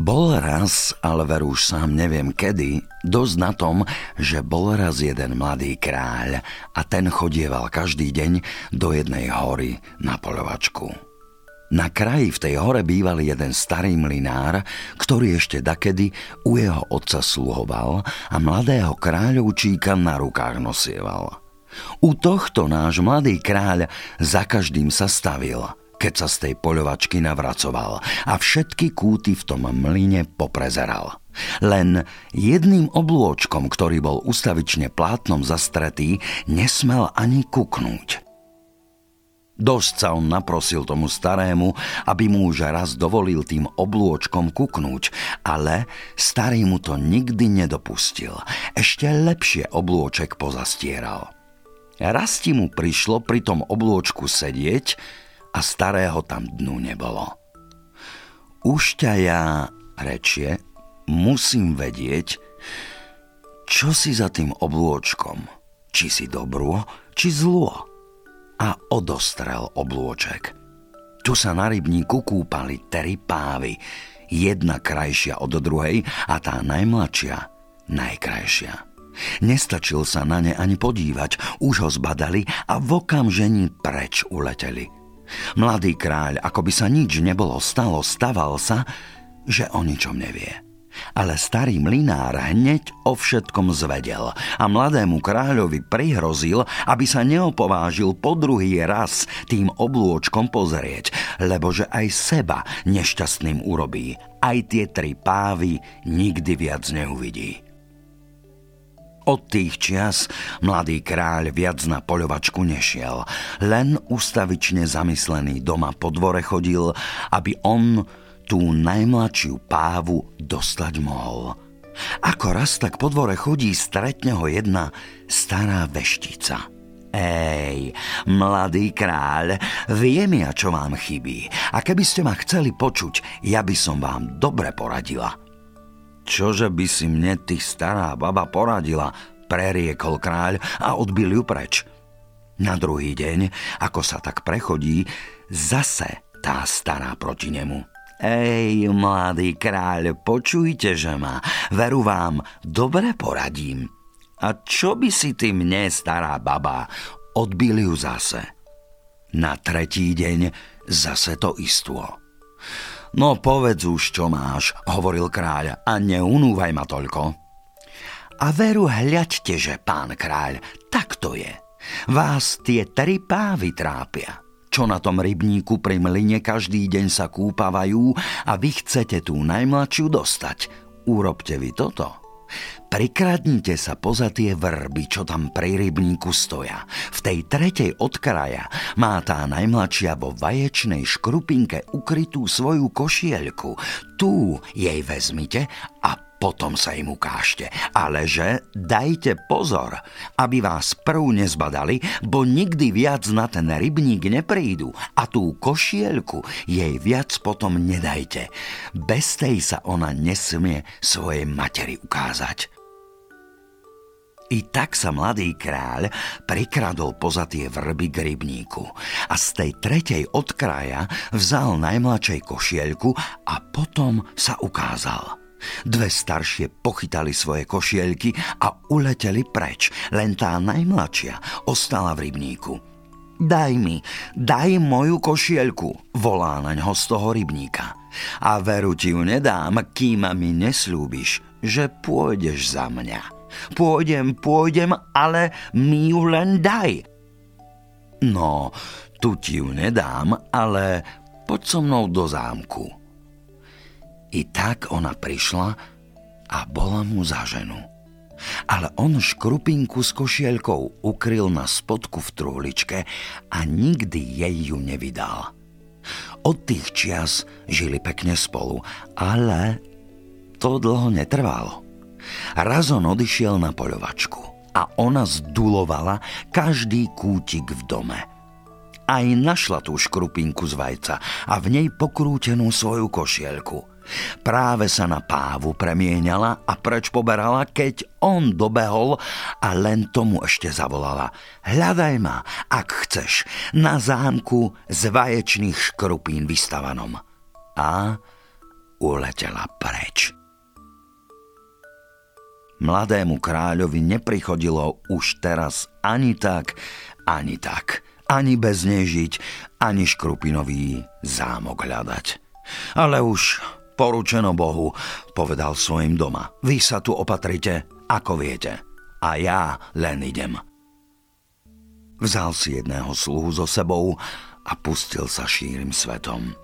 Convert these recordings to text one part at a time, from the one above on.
Bol raz, ale veru už sám neviem kedy, dosť na tom, že bol raz jeden mladý kráľ a ten chodieval každý deň do jednej hory na polovačku. Na kraji v tej hore býval jeden starý mlinár, ktorý ešte dakedy u jeho otca sluhoval a mladého kráľovčíka na rukách nosieval. U tohto náš mladý kráľ za každým sa stavil, keď sa z tej poľovačky navracoval a všetky kúty v tom mline poprezeral. Len jedným oblôčkom, ktorý bol ustavične plátnom zastretý, nesmel ani kuknúť. Dosť sa on naprosil tomu starému, aby mu už raz dovolil tým oblôčkom kuknúť, ale starý mu to nikdy nedopustil. Ešte lepšie oblôček pozastieral. Raz ti mu prišlo pri tom oblôčku sedieť a starého tam dnu nebolo. Už ja, rečie, musím vedieť, čo si za tým oblôčkom, či si dobro, či zlo a odostrel oblôček. Tu sa na rybníku kúpali tri pávy, jedna krajšia od druhej a tá najmladšia najkrajšia. Nestačil sa na ne ani podívať, už ho zbadali a v okamžení preč uleteli. Mladý kráľ, ako by sa nič nebolo stalo, staval sa, že o ničom nevie. Ale starý mlinár hneď o všetkom zvedel a mladému kráľovi prihrozil, aby sa neopovážil po druhý raz tým oblôčkom pozrieť, lebo že aj seba nešťastným urobí. Aj tie tri pávy nikdy viac neuvidí. Od tých čias mladý kráľ viac na poľovačku nešiel, len ustavične zamyslený doma po dvore chodil, aby on tú najmladšiu pávu dostať mohol. Ako raz tak po dvore chodí, stretne ho jedna stará veštica. Ej, mladý kráľ, viem ja, čo vám chybí. A keby ste ma chceli počuť, ja by som vám dobre poradila. Čože by si mne ty stará baba poradila, preriekol kráľ a odbil ju preč. Na druhý deň, ako sa tak prechodí, zase tá stará proti nemu. Ej, mladý kráľ, počujte, že ma, veru vám, dobre poradím. A čo by si ty mne, stará baba, odbili ju zase. Na tretí deň zase to istvo. No povedz už, čo máš, hovoril kráľ, a neunúvaj ma toľko. A veru hľaďte, že pán kráľ, tak to je. Vás tie tri pávy trápia čo na tom rybníku pri mline každý deň sa kúpavajú a vy chcete tú najmladšiu dostať. Urobte vy toto. Prikradnite sa poza tie vrby, čo tam pri rybníku stoja. V tej tretej od kraja má tá najmladšia vo vaječnej škrupinke ukrytú svoju košielku. Tu jej vezmite a potom sa im ukážte. Ale že dajte pozor, aby vás prv nezbadali, bo nikdy viac na ten rybník neprídu a tú košielku jej viac potom nedajte. Bez tej sa ona nesmie svojej materi ukázať. I tak sa mladý kráľ prikradol poza tie vrby k rybníku a z tej tretej od kraja vzal najmladšej košielku a potom sa ukázal – Dve staršie pochytali svoje košielky a uleteli preč, len tá najmladšia ostala v rybníku. Daj mi, daj moju košielku, volá na ňo z toho rybníka. A veru ti ju nedám, kým mi neslúbiš, že pôjdeš za mňa. Pôjdem, pôjdem, ale mi ju len daj. No, tu ti ju nedám, ale poď so mnou do zámku i tak ona prišla a bola mu za ženu. ale on škrupinku s košielkou ukryl na spodku v truhličke a nikdy jej ju nevydal. Od tých čias žili pekne spolu, ale to dlho netrvalo. Raz on odišiel na poľovačku a ona zdulovala každý kútik v dome. Aj našla tú škrupinku z vajca a v nej pokrútenú svoju košielku – Práve sa na pávu premieňala a preč poberala, keď on dobehol a len tomu ešte zavolala. Hľadaj ma, ak chceš, na zámku z vaječných škrupín vystavanom. A uletela preč. Mladému kráľovi neprichodilo už teraz ani tak, ani tak, ani bez nej žiť, ani škrupinový zámok hľadať. Ale už Poručeno Bohu, povedal svojim doma. Vy sa tu opatrite, ako viete. A ja len idem. Vzal si jedného sluhu so sebou a pustil sa šírim svetom.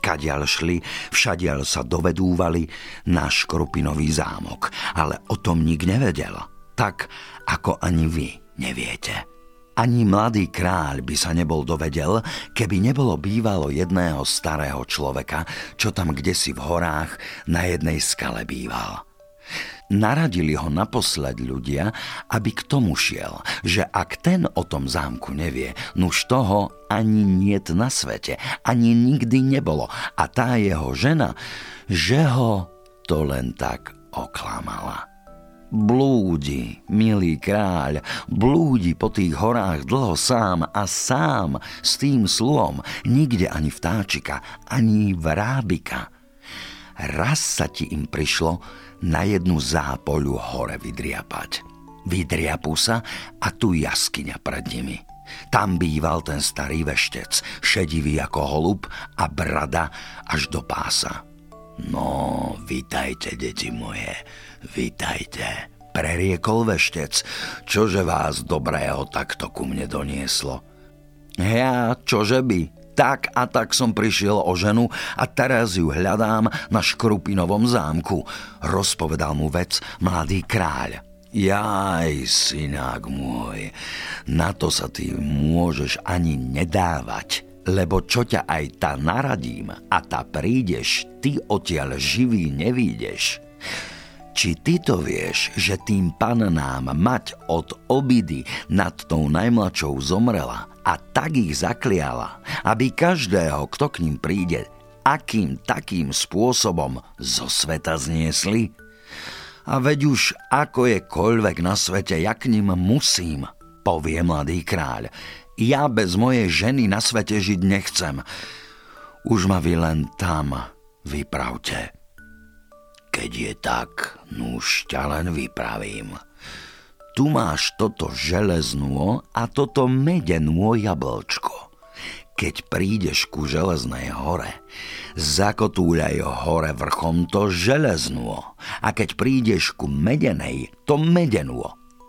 Kadiaľ šli, všadiaľ sa dovedúvali na Škrupinový zámok, ale o tom nik nevedel, tak ako ani vy neviete. Ani mladý kráľ by sa nebol dovedel, keby nebolo bývalo jedného starého človeka, čo tam kde si v horách na jednej skale býval. Naradili ho naposled ľudia, aby k tomu šiel, že ak ten o tom zámku nevie, nuž toho ani niet na svete, ani nikdy nebolo. A tá jeho žena, že ho to len tak oklamala. Blúdi, milý kráľ, blúdi po tých horách dlho sám a sám s tým sluhom, nikde ani vtáčika, ani vrábika. Raz sa ti im prišlo na jednu zápoľu hore vydriapať. Vydriapú sa a tu jaskyňa pred nimi. Tam býval ten starý veštec, šedivý ako holub a brada až do pása. No, vitajte, deti moje, Vítajte, preriekol veštec, čože vás dobrého takto ku mne donieslo. Ja, čože by, tak a tak som prišiel o ženu a teraz ju hľadám na Škrupinovom zámku, rozpovedal mu vec mladý kráľ. Jaj, synák môj, na to sa ty môžeš ani nedávať, lebo čo ťa aj tá naradím a tá prídeš, ty odtiaľ živý nevídeš. Či ty to vieš, že tým panám mať od obidy nad tou najmladšou zomrela a tak ich zakliala, aby každého, kto k ním príde, akým takým spôsobom zo sveta zniesli? A veď už ako je koľvek na svete, ja k ním musím, povie mladý kráľ. Ja bez mojej ženy na svete žiť nechcem. Už ma vy len tam vypravte. Keď je tak, nuž ťa len vypravím. Tu máš toto železnú a toto medenú jablčko. Keď prídeš ku železnej hore, zakotúľaj hore vrchom to železnú a keď prídeš ku medenej, to medenú.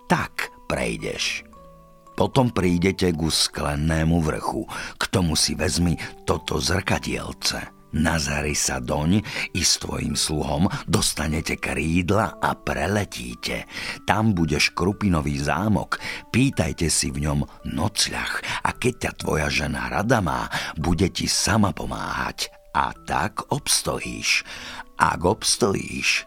Tak prejdeš. Potom prídete ku sklenému vrchu, k tomu si vezmi toto zrkadielce Nazari sa doň i s tvojim sluhom dostanete krídla a preletíte. Tam bude Škrupinový zámok, pýtajte si v ňom nocľah a keď ťa tvoja žena rada má, bude ti sama pomáhať. A tak obstojíš. Ak obstojíš,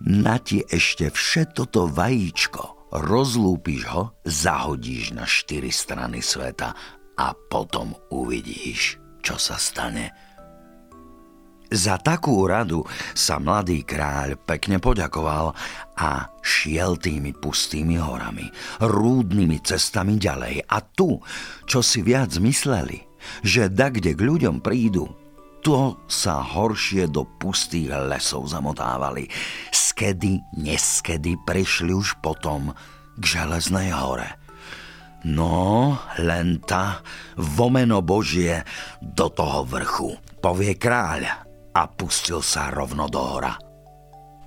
na ti ešte všetko to vajíčko, rozlúpiš ho, zahodíš na štyri strany sveta a potom uvidíš, čo sa stane. Za takú radu sa mladý kráľ pekne poďakoval a šiel tými pustými horami, rúdnymi cestami ďalej. A tu, čo si viac mysleli, že da kde k ľuďom prídu, to sa horšie do pustých lesov zamotávali. Skedy, neskedy prišli už potom k železnej hore. No, len ta, vomeno Božie, do toho vrchu, povie kráľ a pustil sa rovno do hora.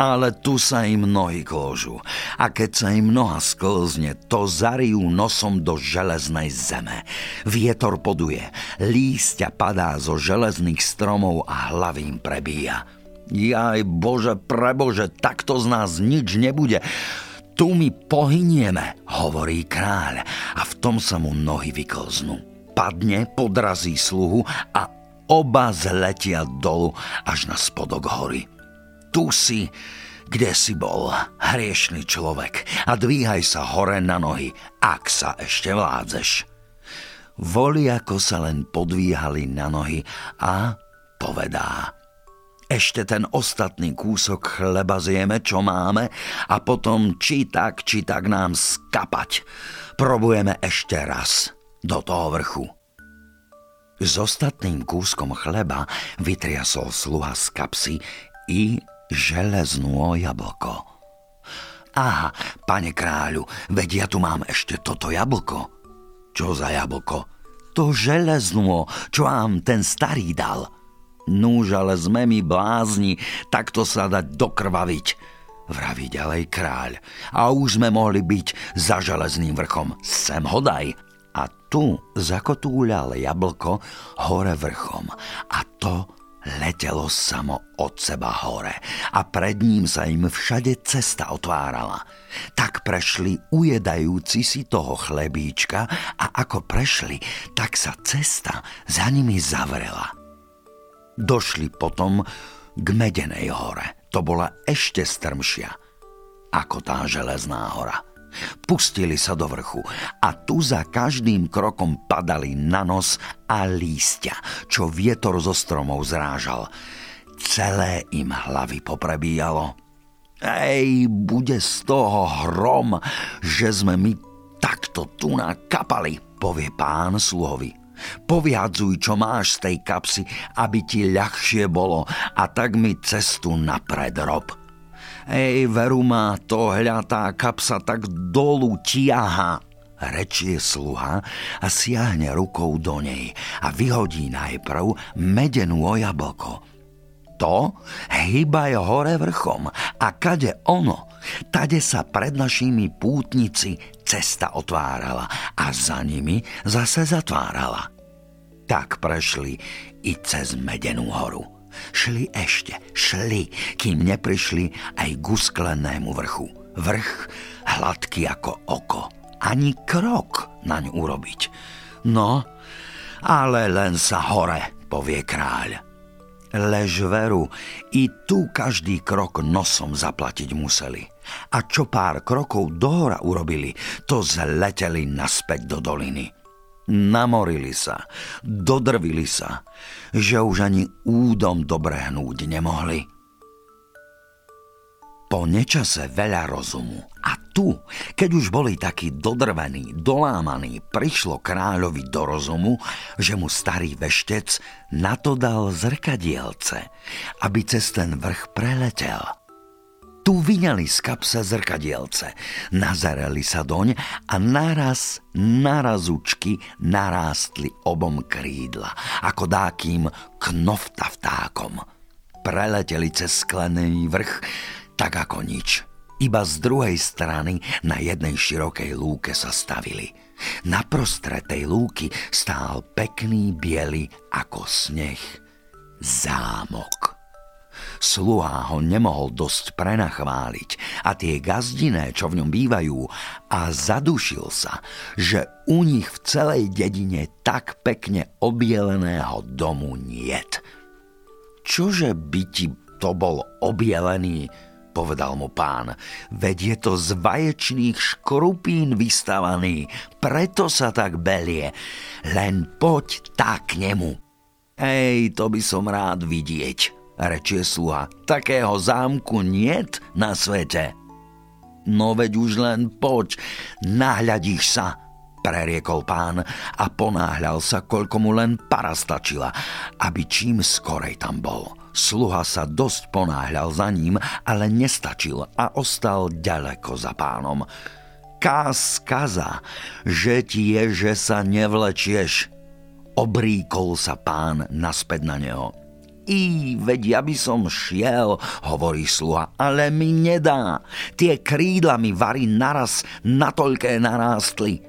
Ale tu sa im nohy kĺžu a keď sa im noha sklzne, to zarijú nosom do železnej zeme. Vietor poduje, lístia padá zo železných stromov a hlavy im prebíja. Jaj, Bože, prebože, takto z nás nič nebude. Tu my pohynieme, hovorí kráľ a v tom sa mu nohy vyklznú. Padne, podrazí sluhu a oba zletia dolu až na spodok hory. Tu si, kde si bol, hriešný človek a dvíhaj sa hore na nohy, ak sa ešte vládzeš. Voli ako sa len podvíhali na nohy a povedá ešte ten ostatný kúsok chleba zjeme, čo máme a potom či tak, či tak nám skapať. Probujeme ešte raz do toho vrchu. S ostatným kúskom chleba vytriasol sluha z kapsy i železnú jablko. Aha, pane kráľu, veď ja tu mám ešte toto jablko. Čo za jablko? To železnú, čo vám ten starý dal. Núž, ale sme mi blázni, takto sa dať dokrvaviť. Vraví ďalej kráľ. A už sme mohli byť za železným vrchom. Sem hodaj. A tu zakotúľal jablko hore vrchom. A to letelo samo od seba hore a pred ním sa im všade cesta otvárala. Tak prešli ujedajúci si toho chlebíčka a ako prešli, tak sa cesta za nimi zavrela. Došli potom k Medenej hore. To bola ešte strmšia ako tá železná hora. Pustili sa do vrchu a tu za každým krokom padali na nos a lístia, čo vietor zo stromov zrážal. Celé im hlavy poprebíjalo. Ej, bude z toho hrom, že sme my takto tu nakapali, povie pán sluhovi. Poviadzuj, čo máš z tej kapsy, aby ti ľahšie bolo a tak mi cestu napred rob. Ej, veru ma, to hľatá kapsa tak dolu tiaha, rečie sluha a siahne rukou do nej a vyhodí najprv medenú o jablko. To hýbaj hore vrchom a kade ono, tade sa pred našimi pútnici cesta otvárala a za nimi zase zatvárala. Tak prešli i cez Medenú horu. Šli ešte, šli, kým neprišli aj k usklenému vrchu. Vrch hladký ako oko. Ani krok naň urobiť. No, ale len sa hore, povie kráľ. Lež veru, i tu každý krok nosom zaplatiť museli. A čo pár krokov dohora urobili, to zleteli naspäť do doliny namorili sa, dodrvili sa, že už ani údom dobrehnúť nemohli. Po nečase veľa rozumu. A tu, keď už boli takí dodrvení, dolámaní, prišlo kráľovi do rozumu, že mu starý veštec na to dal zrkadielce, aby cez ten vrch preletel – tu vyňali z kapse zrkadielce, nazerali sa doň a naraz, narazučky narástli obom krídla, ako dákým knofta vtákom. Preleteli cez sklený vrch, tak ako nič. Iba z druhej strany na jednej širokej lúke sa stavili. Na prostred tej lúky stál pekný biely ako sneh zámok. Sluha ho nemohol dosť prenachváliť. A tie gazdiné, čo v ňom bývajú, a zadušil sa, že u nich v celej dedine tak pekne obieleného domu niet. Čože by ti to bol obielený, povedal mu pán, veď je to z vaječných škrupín vystavaný, preto sa tak belie, len poď tak k nemu. Ej, to by som rád vidieť, rečie sluha. Takého zámku niet na svete. No veď už len poď, nahľadíš sa, preriekol pán a ponáhľal sa, koľko mu len para stačila, aby čím skorej tam bol. Sluha sa dosť ponáhľal za ním, ale nestačil a ostal ďaleko za pánom. Káz kaza, že ti je, že sa nevlečieš. Obríkol sa pán naspäť na neho. I, veď ja by som šiel, hovorí sluha, ale mi nedá. Tie krídla mi varí naraz natoľké narástli.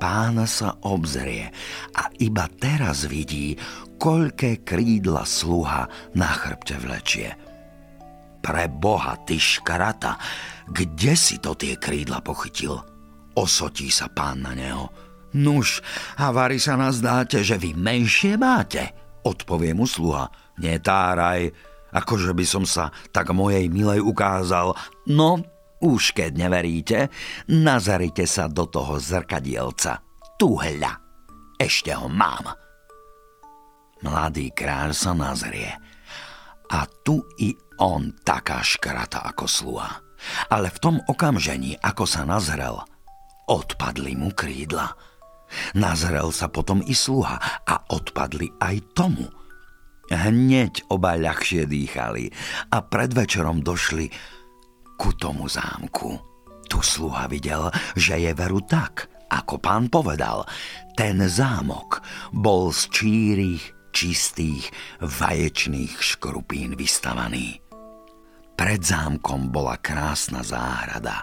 Pán sa obzrie a iba teraz vidí, koľké krídla sluha na chrbte vlečie. Pre boha, ty škarata, kde si to tie krídla pochytil? Osotí sa pán na neho. Nuž, a Vary sa nazdáte, že vy menšie máte, odpovie mu sluha. Netáraj, akože by som sa tak mojej milej ukázal. No, už keď neveríte, nazarite sa do toho zrkadielca. Tu hľa, ešte ho mám. Mladý kráľ sa nazrie. A tu i on taká škrata ako sluha. Ale v tom okamžení, ako sa nazrel, odpadli mu krídla. Nazrel sa potom i sluha a odpadli aj tomu. Hneď oba ľahšie dýchali a pred večerom došli ku tomu zámku. Tu sluha videl, že je veru tak, ako pán povedal. Ten zámok bol z čírých čistých, vaječných škrupín vystavaný. Pred zámkom bola krásna záhrada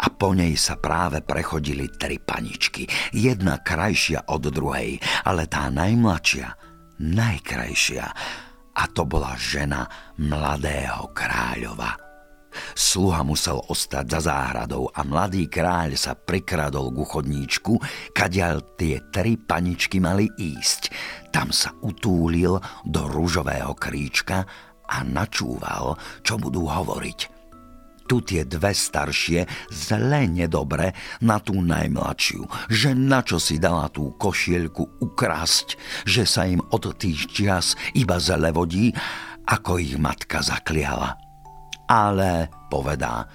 a po nej sa práve prechodili tri paničky, jedna krajšia od druhej, ale tá najmladšia, najkrajšia, a to bola žena mladého kráľova. Sluha musel ostať za záhradou a mladý kráľ sa prikradol ku chodníčku, kadiaľ tie tri paničky mali ísť. Tam sa utúlil do rúžového kríčka a načúval, čo budú hovoriť tu tie dve staršie zle nedobre na tú najmladšiu, že na čo si dala tú košielku ukrasť, že sa im od tých čias iba zle vodí, ako ich matka zakliala. Ale, povedá,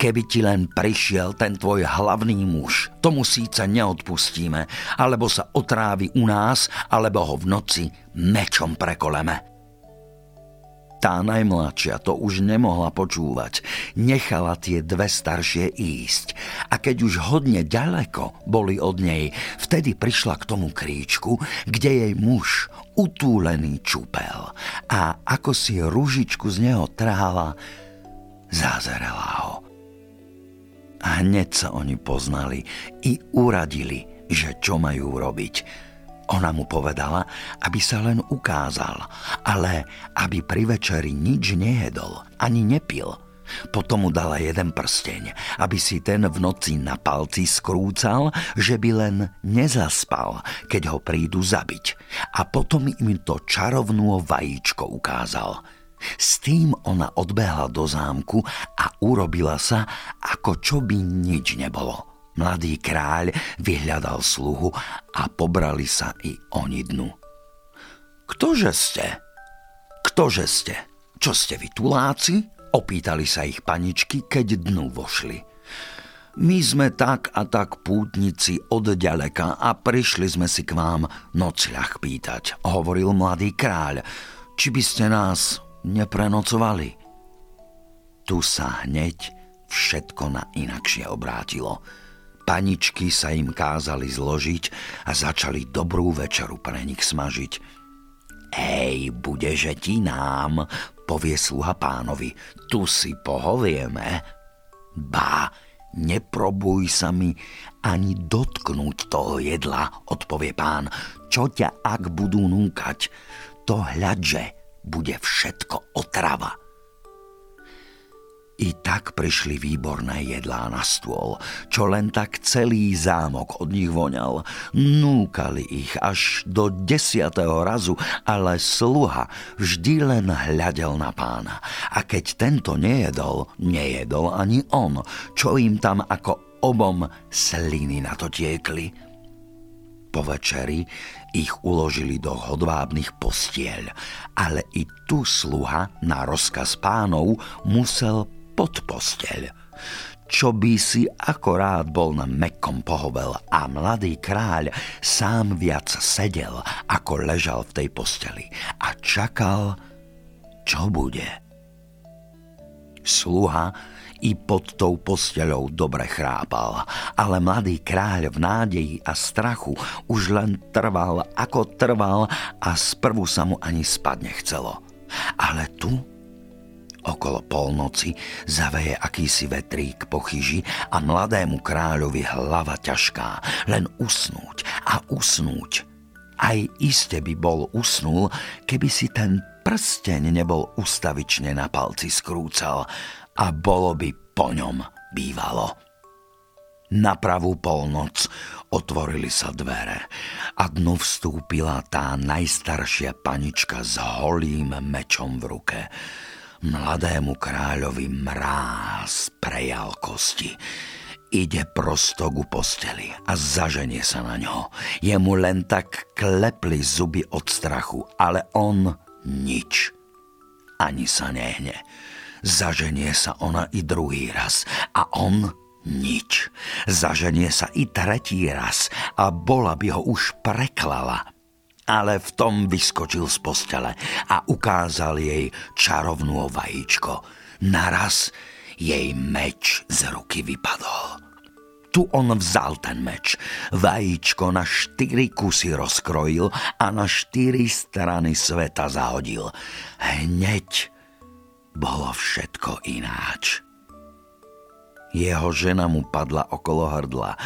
keby ti len prišiel ten tvoj hlavný muž, tomu síce neodpustíme, alebo sa otrávi u nás, alebo ho v noci mečom prekoleme. Tá najmladšia to už nemohla počúvať. Nechala tie dve staršie ísť. A keď už hodne ďaleko boli od nej, vtedy prišla k tomu kríčku, kde jej muž utúlený čupel. A ako si ružičku z neho trhala, zázerala ho. A hneď sa oni poznali i uradili, že čo majú robiť. Ona mu povedala, aby sa len ukázal, ale aby pri večeri nič nejedol, ani nepil. Potom mu dala jeden prsteň, aby si ten v noci na palci skrúcal, že by len nezaspal, keď ho prídu zabiť. A potom im to čarovnú vajíčko ukázal – s tým ona odbehla do zámku a urobila sa, ako čo by nič nebolo. Mladý kráľ vyhľadal sluhu a pobrali sa i oni dnu. Ktože ste? Ktože ste? Čo ste vy tuláci? Opýtali sa ich paničky, keď dnu vošli. My sme tak a tak pútnici od ďaleka a prišli sme si k vám nocľah pýtať, hovoril mladý kráľ. Či by ste nás neprenocovali. Tu sa hneď všetko na inakšie obrátilo. Paničky sa im kázali zložiť a začali dobrú večeru pre nich smažiť. Ej, budeže ti nám, povie sluha pánovi, tu si pohovieme. Bá, neprobuj sa mi ani dotknúť toho jedla, odpovie pán. Čo ťa ak budú núkať? To hľadže, bude všetko otrava. I tak prišli výborné jedlá na stôl, čo len tak celý zámok od nich voňal. Núkali ich až do desiatého razu, ale sluha vždy len hľadel na pána. A keď tento nejedol, nejedol ani on, čo im tam ako obom sliny na to tiekli. Po večeri ich uložili do hodvábnych postieľ, ale i tu sluha na rozkaz pánov musel pod posteľ. Čo by si akorát bol na mekom pohovel a mladý kráľ sám viac sedel, ako ležal v tej posteli a čakal, čo bude. Sluha i pod tou posteľou dobre chrápal, ale mladý kráľ v nádeji a strachu už len trval, ako trval a sprvu sa mu ani spať nechcelo. Ale tu Okolo polnoci zaveje akýsi vetrík po chyži a mladému kráľovi hlava ťažká, len usnúť a usnúť. Aj iste by bol usnul, keby si ten prsteň nebol ustavične na palci skrúcal a bolo by po ňom bývalo. Na pravú polnoc otvorili sa dvere a dnu vstúpila tá najstaršia panička s holým mečom v ruke. Mladému kráľovi mráz prejal kosti. Ide prosto ku posteli a zaženie sa na ňo. Jemu len tak klepli zuby od strachu, ale on nič. Ani sa nehne. Zaženie sa ona i druhý raz a on nič. Zaženie sa i tretí raz a bola by ho už preklala. Ale v tom vyskočil z postele a ukázal jej čarovnú vajíčko. Naraz jej meč z ruky vypadol. Tu on vzal ten meč, vajíčko na štyri kusy rozkrojil a na štyri strany sveta zahodil. Hneď bolo všetko ináč. Jeho žena mu padla okolo hrdla.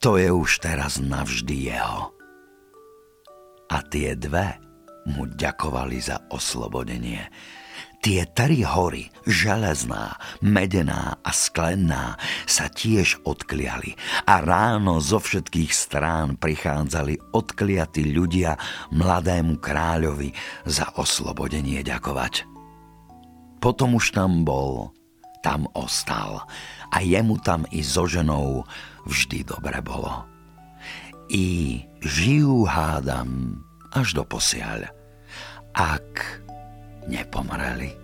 To je už teraz navždy jeho. A tie dve mu ďakovali za oslobodenie. Tie tri hory, železná, medená a sklenná, sa tiež odkliali a ráno zo všetkých strán prichádzali odkliatí ľudia mladému kráľovi za oslobodenie ďakovať. Potom už tam bol, tam ostal a jemu tam i so ženou vždy dobre bolo. I žijú hádam až do posiaľ, ak nepomreli.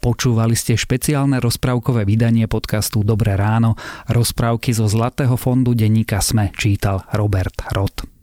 Počúvali ste špeciálne rozprávkové vydanie podcastu Dobré ráno. Rozprávky zo Zlatého fondu denníka Sme čítal Robert Rod.